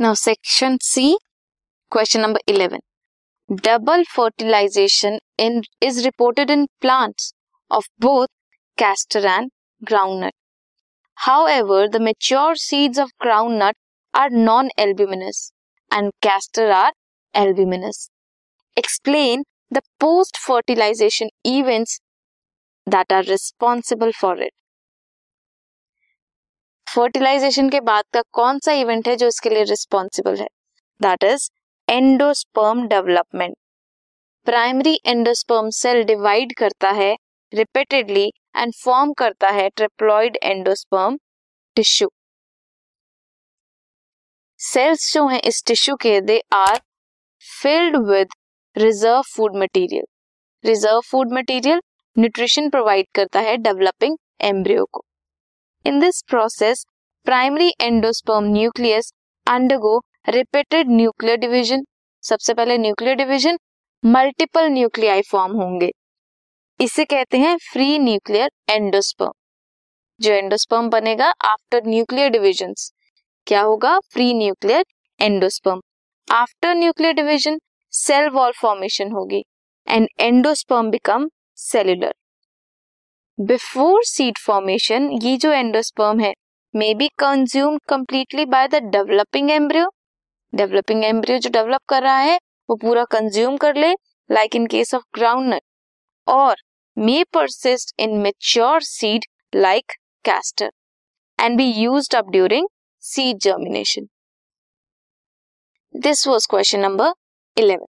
Now, section C, question number eleven. Double fertilization in is reported in plants of both castor and groundnut However, the mature seeds of groundnut are non-albuminous and castor are albuminous. Explain the post-fertilization events that are responsible for it. Fertilization के बाद का कौन सा event है जो इसके लिए responsible है? That is endosperm development primary endosperm cell divide करता है रिपीटेडली एंड फॉर्म करता है ट्रिप्लॉइड एंडोस्पर्म टिश्यू सेल्स जो हैं इस टिश्यू के they are filled with reserve food material reserve food material nutrition provide करता है डेवलपिंग एम्ब्रियो को. In this process primary endosperm nucleus undergo repeated nuclear division सबसे पहले nuclear division multiple nuclei form होंगे। इसे कहते हैं फ्री न्यूक्लियर एंडोस्पर्म जो एंडोस्पर्म बनेगा आफ्टर न्यूक्लियर डिविजन क्या होगा? Free nuclear endosperm after nuclear division cell wall formation होगी। And endosperm become cellular before seed formation ये जो एंडोस्पर्म है may be consume completely by the developing embryo developing embryo जो develop कर रहा है, वो पूरा कंज्यूम कर ले like in case of groundnut और may persist in mature seed like castor and be used up during seed germination this was question number 11